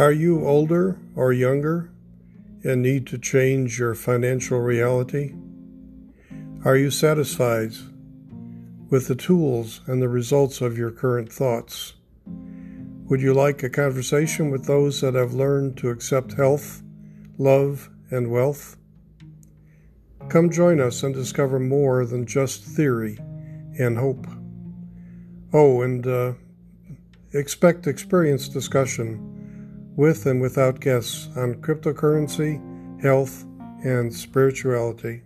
Are you older or younger and need to change your financial reality? Are you satisfied with the tools and the results of your current thoughts? Would you like a conversation with those that have learned to accept health, love, and wealth? Come join us and discover more than just theory and hope. Oh, and uh, expect experienced discussion with and without guests on cryptocurrency, health, and spirituality.